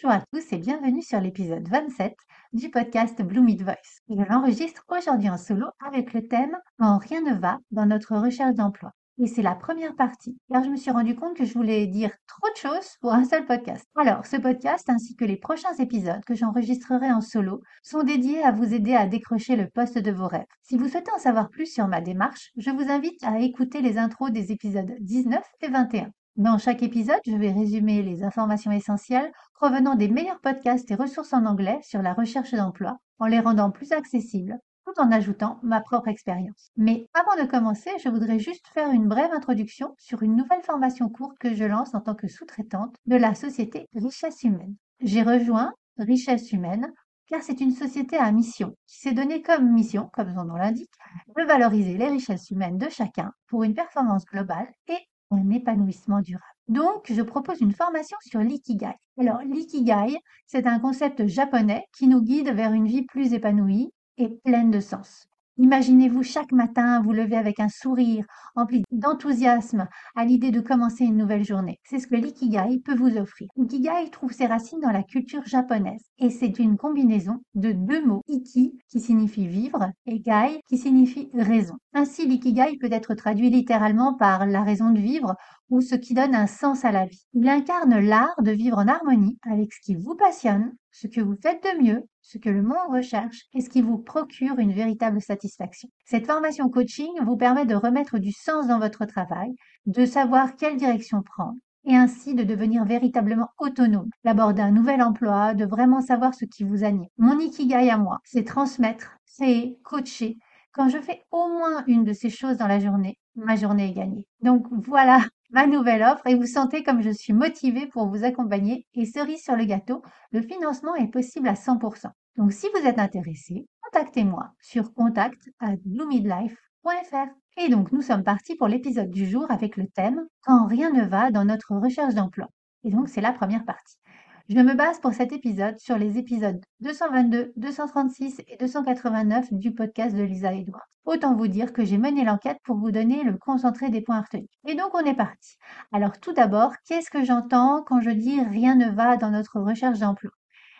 Bonjour à tous et bienvenue sur l'épisode 27 du podcast Blue Mid Voice. Je l'enregistre aujourd'hui en solo avec le thème Quand rien ne va dans notre recherche d'emploi. Et c'est la première partie, car je me suis rendu compte que je voulais dire trop de choses pour un seul podcast. Alors, ce podcast ainsi que les prochains épisodes que j'enregistrerai en solo sont dédiés à vous aider à décrocher le poste de vos rêves. Si vous souhaitez en savoir plus sur ma démarche, je vous invite à écouter les intros des épisodes 19 et 21. Dans chaque épisode, je vais résumer les informations essentielles provenant des meilleurs podcasts et ressources en anglais sur la recherche d'emploi en les rendant plus accessibles tout en ajoutant ma propre expérience. Mais avant de commencer, je voudrais juste faire une brève introduction sur une nouvelle formation courte que je lance en tant que sous-traitante de la société Richesse Humaine. J'ai rejoint Richesse Humaine car c'est une société à mission qui s'est donnée comme mission, comme son nom l'indique, de valoriser les richesses humaines de chacun pour une performance globale et un épanouissement durable. Donc, je propose une formation sur l'ikigai. Alors, l'ikigai, c'est un concept japonais qui nous guide vers une vie plus épanouie et pleine de sens. Imaginez-vous chaque matin vous lever avec un sourire, empli d'enthousiasme à l'idée de commencer une nouvelle journée. C'est ce que l'ikigai peut vous offrir. L'ikigai trouve ses racines dans la culture japonaise et c'est une combinaison de deux mots, iki qui signifie vivre et gai qui signifie raison. Ainsi, l'ikigai peut être traduit littéralement par la raison de vivre ou ce qui donne un sens à la vie. Il incarne l'art de vivre en harmonie avec ce qui vous passionne, ce que vous faites de mieux ce que le monde recherche et ce qui vous procure une véritable satisfaction. Cette formation coaching vous permet de remettre du sens dans votre travail, de savoir quelle direction prendre et ainsi de devenir véritablement autonome, d'aborder un nouvel emploi, de vraiment savoir ce qui vous anime. Mon ikigai à moi, c'est transmettre, c'est coacher. Quand je fais au moins une de ces choses dans la journée, ma journée est gagnée. Donc voilà ma nouvelle offre et vous sentez comme je suis motivée pour vous accompagner et cerise sur le gâteau, le financement est possible à 100%. Donc si vous êtes intéressé, contactez-moi sur contact at Et donc nous sommes partis pour l'épisode du jour avec le thème Quand rien ne va dans notre recherche d'emploi. Et donc c'est la première partie. Je me base pour cet épisode sur les épisodes 222, 236 et 289 du podcast de Lisa Edwards. Autant vous dire que j'ai mené l'enquête pour vous donner le concentré des points retenus. Et donc on est parti. Alors tout d'abord, qu'est-ce que j'entends quand je dis rien ne va dans notre recherche d'emploi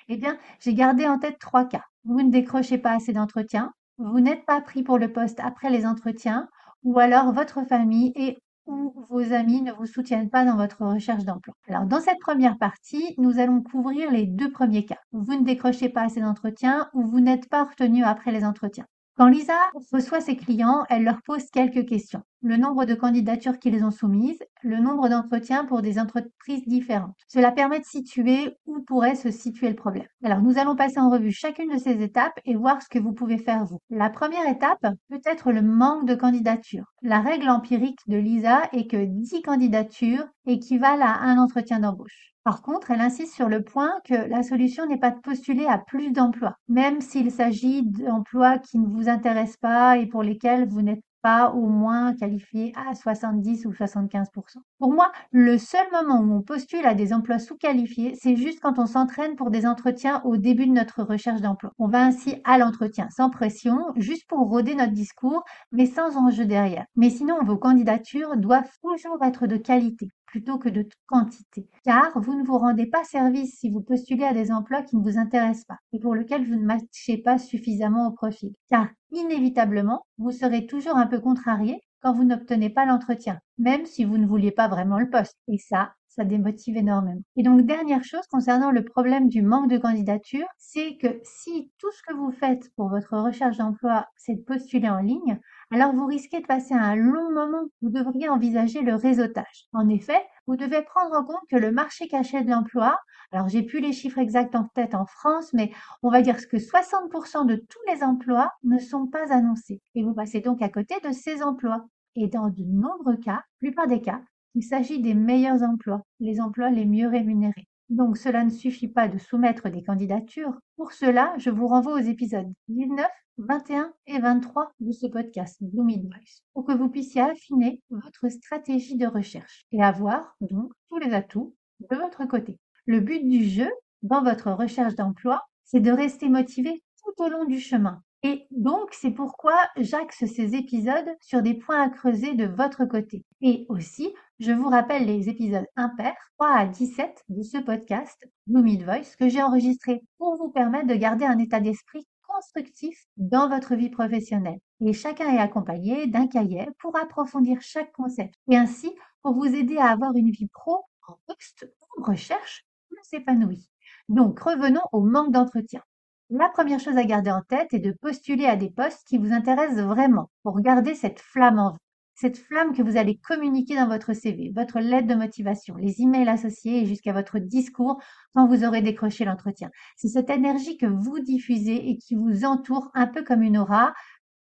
Eh bien, j'ai gardé en tête trois cas. Vous ne décrochez pas assez d'entretiens, vous n'êtes pas pris pour le poste après les entretiens, ou alors votre famille est ou vos amis ne vous soutiennent pas dans votre recherche d'emploi. Alors dans cette première partie, nous allons couvrir les deux premiers cas. Vous ne décrochez pas assez d'entretiens ou vous n'êtes pas retenu après les entretiens. Quand Lisa reçoit ses clients, elle leur pose quelques questions. Le nombre de candidatures qu'ils ont soumises, le nombre d'entretiens pour des entreprises différentes. Cela permet de situer où pourrait se situer le problème. Alors nous allons passer en revue chacune de ces étapes et voir ce que vous pouvez faire vous. La première étape peut être le manque de candidatures. La règle empirique de Lisa est que 10 candidatures équivalent à un entretien d'embauche. Par contre, elle insiste sur le point que la solution n'est pas de postuler à plus d'emplois, même s'il s'agit d'emplois qui ne vous intéressent pas et pour lesquels vous n'êtes pas au moins qualifié à 70 ou 75 Pour moi, le seul moment où on postule à des emplois sous-qualifiés, c'est juste quand on s'entraîne pour des entretiens au début de notre recherche d'emploi. On va ainsi à l'entretien sans pression, juste pour roder notre discours, mais sans enjeu derrière. Mais sinon, vos candidatures doivent toujours être de qualité plutôt que de quantité. Car vous ne vous rendez pas service si vous postulez à des emplois qui ne vous intéressent pas et pour lesquels vous ne matchez pas suffisamment au profil. Car inévitablement, vous serez toujours un peu contrarié quand vous n'obtenez pas l'entretien, même si vous ne vouliez pas vraiment le poste. Et ça, ça démotive énormément. Et donc, dernière chose concernant le problème du manque de candidature, c'est que si tout ce que vous faites pour votre recherche d'emploi, c'est de postuler en ligne, alors vous risquez de passer un long moment. Vous devriez envisager le réseautage. En effet, vous devez prendre en compte que le marché caché de l'emploi, alors j'ai plus les chiffres exacts en tête en France, mais on va dire que 60% de tous les emplois ne sont pas annoncés. Et vous passez donc à côté de ces emplois. Et dans de nombreux cas, plupart des cas, il s'agit des meilleurs emplois, les emplois les mieux rémunérés. Donc cela ne suffit pas de soumettre des candidatures. Pour cela, je vous renvoie aux épisodes 19 21 et 23 de ce podcast Bloom Voice pour que vous puissiez affiner votre stratégie de recherche et avoir donc tous les atouts de votre côté. Le but du jeu dans votre recherche d'emploi, c'est de rester motivé tout au long du chemin. Et donc, c'est pourquoi j'axe ces épisodes sur des points à creuser de votre côté. Et aussi, je vous rappelle les épisodes impairs 3 à 17 de ce podcast, Blue Voice, que j'ai enregistré pour vous permettre de garder un état d'esprit constructif dans votre vie professionnelle. Et chacun est accompagné d'un cahier pour approfondir chaque concept et ainsi pour vous aider à avoir une vie pro en poste ou recherche plus épanouie. Donc, revenons au manque d'entretien. La première chose à garder en tête est de postuler à des postes qui vous intéressent vraiment pour garder cette flamme en vous cette flamme que vous allez communiquer dans votre CV, votre lettre de motivation, les emails associés et jusqu'à votre discours quand vous aurez décroché l'entretien. C'est cette énergie que vous diffusez et qui vous entoure un peu comme une aura,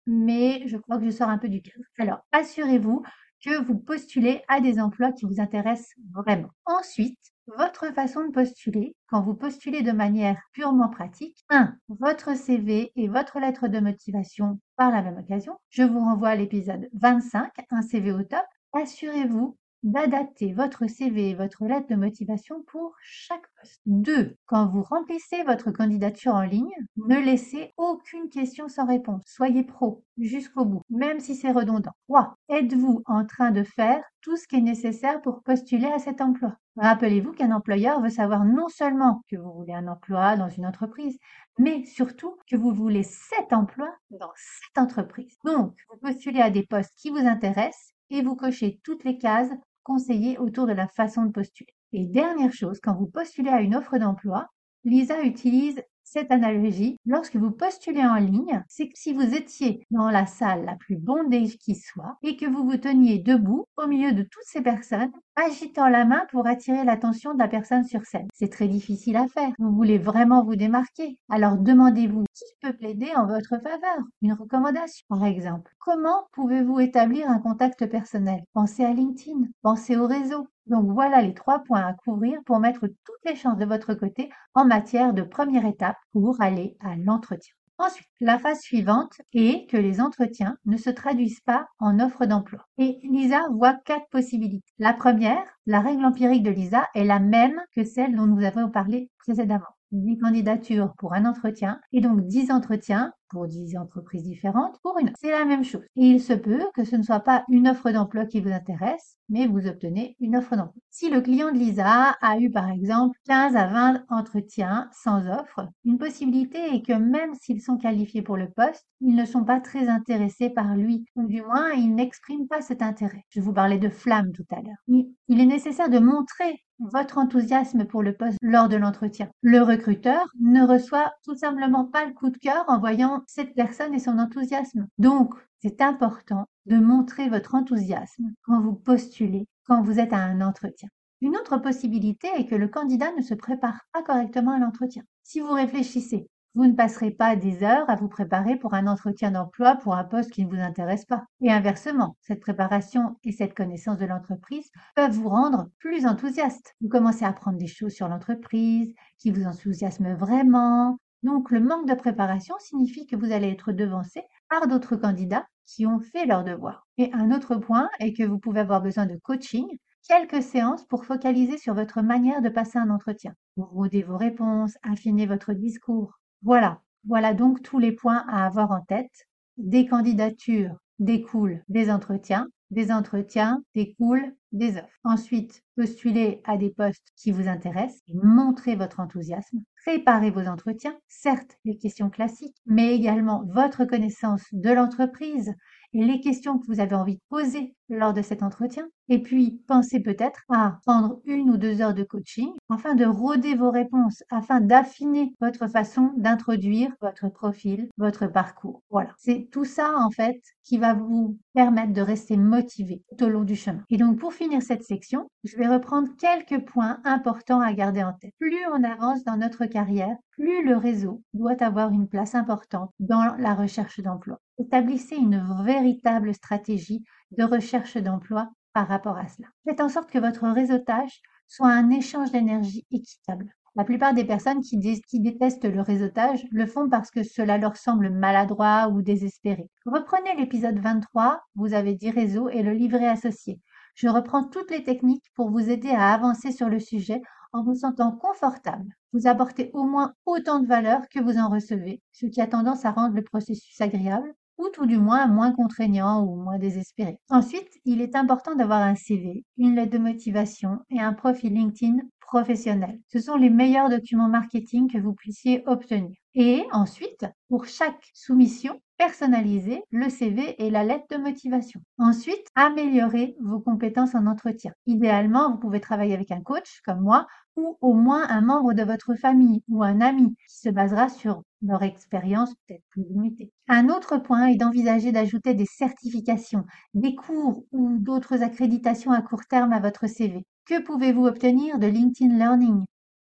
mais je crois que je sors un peu du cadre. Alors, assurez-vous que vous postulez à des emplois qui vous intéressent vraiment. Ensuite, votre façon de postuler, quand vous postulez de manière purement pratique, 1. Votre CV et votre lettre de motivation par la même occasion. Je vous renvoie à l'épisode 25, un CV au top. Assurez-vous d'adapter votre CV et votre lettre de motivation pour chaque poste. 2. Quand vous remplissez votre candidature en ligne, ne laissez aucune question sans réponse. Soyez pro jusqu'au bout, même si c'est redondant. 3. Êtes-vous en train de faire tout ce qui est nécessaire pour postuler à cet emploi? Rappelez-vous qu'un employeur veut savoir non seulement que vous voulez un emploi dans une entreprise, mais surtout que vous voulez cet emploi dans cette entreprise. Donc, vous postulez à des postes qui vous intéressent et vous cochez toutes les cases conseiller autour de la façon de postuler. Et dernière chose, quand vous postulez à une offre d'emploi, Lisa utilise cette analogie, lorsque vous postulez en ligne, c'est que si vous étiez dans la salle la plus bondée qui soit et que vous vous teniez debout au milieu de toutes ces personnes, agitant la main pour attirer l'attention de la personne sur scène. C'est très difficile à faire. Vous voulez vraiment vous démarquer. Alors demandez-vous qui peut plaider en votre faveur. Une recommandation, par exemple. Comment pouvez-vous établir un contact personnel? Pensez à LinkedIn, pensez au réseau, donc voilà les trois points à couvrir pour mettre toutes les chances de votre côté en matière de première étape pour aller à l'entretien. Ensuite, la phase suivante est que les entretiens ne se traduisent pas en offre d'emploi. Et Lisa voit quatre possibilités. La première, la règle empirique de Lisa est la même que celle dont nous avons parlé précédemment. 10 candidatures pour un entretien et donc 10 entretiens pour 10 entreprises différentes pour une. C'est la même chose. Et il se peut que ce ne soit pas une offre d'emploi qui vous intéresse, mais vous obtenez une offre d'emploi. Si le client de Lisa a eu par exemple 15 à 20 entretiens sans offre, une possibilité est que même s'ils sont qualifiés pour le poste, ils ne sont pas très intéressés par lui, ou du moins ils n'expriment pas cet intérêt. Je vous parlais de flamme tout à l'heure. Il est nécessaire de montrer votre enthousiasme pour le poste lors de l'entretien. Le recruteur ne reçoit tout simplement pas le coup de cœur en voyant cette personne et son enthousiasme. Donc, c'est important de montrer votre enthousiasme quand vous postulez, quand vous êtes à un entretien. Une autre possibilité est que le candidat ne se prépare pas correctement à l'entretien. Si vous réfléchissez, vous ne passerez pas des heures à vous préparer pour un entretien d'emploi pour un poste qui ne vous intéresse pas. Et inversement, cette préparation et cette connaissance de l'entreprise peuvent vous rendre plus enthousiaste. Vous commencez à apprendre des choses sur l'entreprise qui vous enthousiasment vraiment. Donc le manque de préparation signifie que vous allez être devancé par d'autres candidats qui ont fait leur devoir. Et un autre point est que vous pouvez avoir besoin de coaching quelques séances pour focaliser sur votre manière de passer un entretien. Rodez vos réponses, affiner votre discours, voilà, voilà donc tous les points à avoir en tête. Des candidatures découlent des entretiens, des entretiens découlent des offres. Ensuite, postulez à des postes qui vous intéressent et montrez votre enthousiasme. Préparez vos entretiens, certes les questions classiques, mais également votre connaissance de l'entreprise, les questions que vous avez envie de poser lors de cet entretien. Et puis, pensez peut-être à prendre une ou deux heures de coaching afin de roder vos réponses, afin d'affiner votre façon d'introduire votre profil, votre parcours. Voilà. C'est tout ça, en fait, qui va vous permettre de rester motivé tout au long du chemin. Et donc, pour finir cette section, je vais reprendre quelques points importants à garder en tête. Plus on avance dans notre carrière, plus le réseau doit avoir une place importante dans la recherche d'emploi. Établissez une véritable stratégie de recherche d'emploi par rapport à cela. Faites en sorte que votre réseautage soit un échange d'énergie équitable. La plupart des personnes qui, détestent le réseautage le font parce que cela leur semble maladroit ou désespéré. Reprenez l'épisode 23, vous avez dit réseau et le livret associé. Je reprends toutes les techniques pour vous aider à avancer sur le sujet en vous sentant confortable. Vous apportez au moins autant de valeur que vous en recevez, ce qui a tendance à rendre le processus agréable ou tout du moins moins contraignant ou moins désespéré. Ensuite, il est important d'avoir un CV, une lettre de motivation et un profil LinkedIn professionnel. Ce sont les meilleurs documents marketing que vous puissiez obtenir. Et ensuite, pour chaque soumission, personnalisez le CV et la lettre de motivation. Ensuite, améliorez vos compétences en entretien. Idéalement, vous pouvez travailler avec un coach comme moi ou au moins un membre de votre famille ou un ami qui se basera sur leur expérience peut-être plus limitée. Un autre point est d'envisager d'ajouter des certifications, des cours ou d'autres accréditations à court terme à votre CV. Que pouvez-vous obtenir de LinkedIn Learning?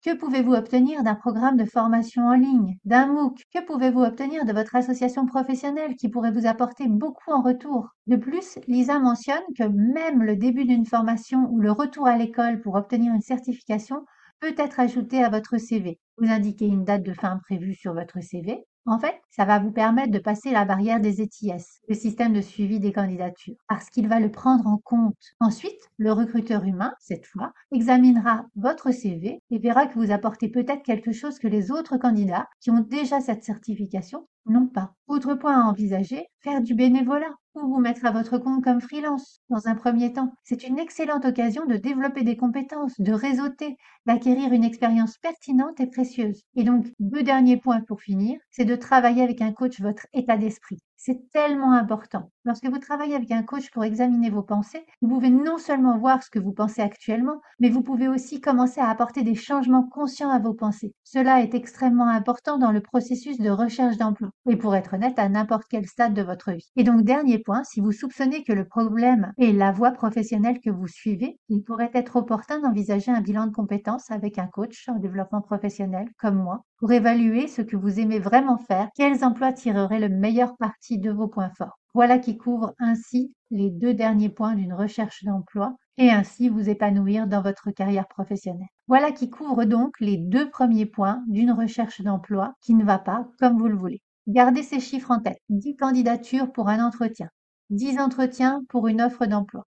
Que pouvez-vous obtenir d'un programme de formation en ligne, d'un MOOC? Que pouvez-vous obtenir de votre association professionnelle qui pourrait vous apporter beaucoup en retour? De plus, Lisa mentionne que même le début d'une formation ou le retour à l'école pour obtenir une certification peut être ajouté à votre CV. Vous indiquez une date de fin prévue sur votre CV. En fait, ça va vous permettre de passer la barrière des ETS, le système de suivi des candidatures, parce qu'il va le prendre en compte. Ensuite, le recruteur humain, cette fois, examinera votre CV et verra que vous apportez peut-être quelque chose que les autres candidats qui ont déjà cette certification n'ont pas. Autre point à envisager, faire du bénévolat ou vous mettre à votre compte comme freelance dans un premier temps. C'est une excellente occasion de développer des compétences, de réseauter, d'acquérir une expérience pertinente et précieuse. Et donc, deux derniers points pour finir, c'est de travailler avec un coach votre état d'esprit. C'est tellement important. Lorsque vous travaillez avec un coach pour examiner vos pensées, vous pouvez non seulement voir ce que vous pensez actuellement, mais vous pouvez aussi commencer à apporter des changements conscients à vos pensées. Cela est extrêmement important dans le processus de recherche d'emploi et pour être honnête à n'importe quel stade de votre vie. Et donc dernier point, si vous soupçonnez que le problème est la voie professionnelle que vous suivez, il pourrait être opportun d'envisager un bilan de compétences avec un coach en développement professionnel comme moi pour évaluer ce que vous aimez vraiment faire, quels emplois tireraient le meilleur parti de vos points forts? Voilà qui couvre ainsi les deux derniers points d'une recherche d'emploi et ainsi vous épanouir dans votre carrière professionnelle. Voilà qui couvre donc les deux premiers points d'une recherche d'emploi qui ne va pas comme vous le voulez. Gardez ces chiffres en tête. 10 candidatures pour un entretien, 10 entretiens pour une offre d'emploi.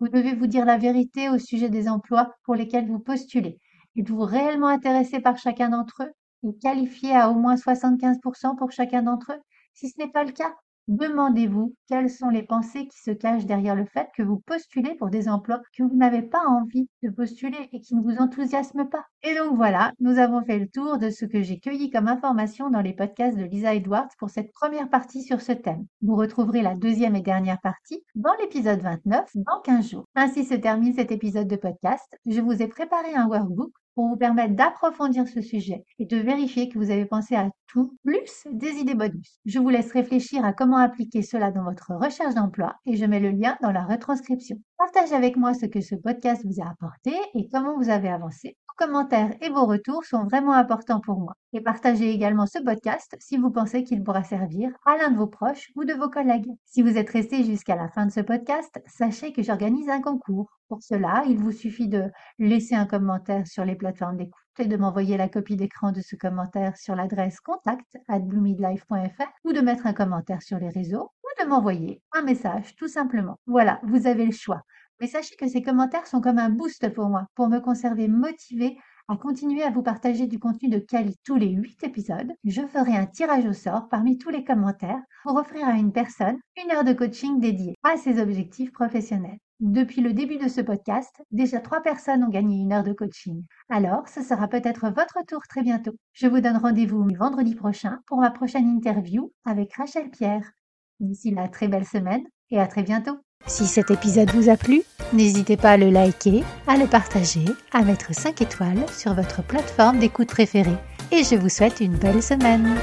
Vous devez vous dire la vérité au sujet des emplois pour lesquels vous postulez. Êtes-vous réellement intéressé par chacun d'entre eux? Et qualifié à au moins 75% pour chacun d'entre eux Si ce n'est pas le cas, Demandez-vous quelles sont les pensées qui se cachent derrière le fait que vous postulez pour des emplois que vous n'avez pas envie de postuler et qui ne vous enthousiasment pas. Et donc voilà, nous avons fait le tour de ce que j'ai cueilli comme information dans les podcasts de Lisa Edwards pour cette première partie sur ce thème. Vous retrouverez la deuxième et dernière partie dans l'épisode 29 dans 15 jours. Ainsi se termine cet épisode de podcast. Je vous ai préparé un workbook pour vous permettre d'approfondir ce sujet et de vérifier que vous avez pensé à tout, plus des idées bonus. Je vous laisse réfléchir à comment appliquer cela dans votre recherche d'emploi et je mets le lien dans la retranscription. Partagez avec moi ce que ce podcast vous a apporté et comment vous avez avancé. Vos commentaires et vos retours sont vraiment importants pour moi. Et partagez également ce podcast si vous pensez qu'il pourra servir à l'un de vos proches ou de vos collègues. Si vous êtes resté jusqu'à la fin de ce podcast, sachez que j'organise un concours. Pour cela, il vous suffit de laisser un commentaire sur les plateformes d'écoute et de m'envoyer la copie d'écran de ce commentaire sur l'adresse contact at ou de mettre un commentaire sur les réseaux ou de m'envoyer un message tout simplement. Voilà, vous avez le choix. Mais sachez que ces commentaires sont comme un boost pour moi, pour me conserver motivé à continuer à vous partager du contenu de Cali tous les 8 épisodes, je ferai un tirage au sort parmi tous les commentaires pour offrir à une personne une heure de coaching dédiée à ses objectifs professionnels. Depuis le début de ce podcast, déjà trois personnes ont gagné une heure de coaching. Alors, ce sera peut-être votre tour très bientôt. Je vous donne rendez-vous vendredi prochain pour ma prochaine interview avec Rachel Pierre. D'ici là, très belle semaine et à très bientôt. Si cet épisode vous a plu, n'hésitez pas à le liker, à le partager, à mettre 5 étoiles sur votre plateforme d'écoute préférée. Et je vous souhaite une belle semaine.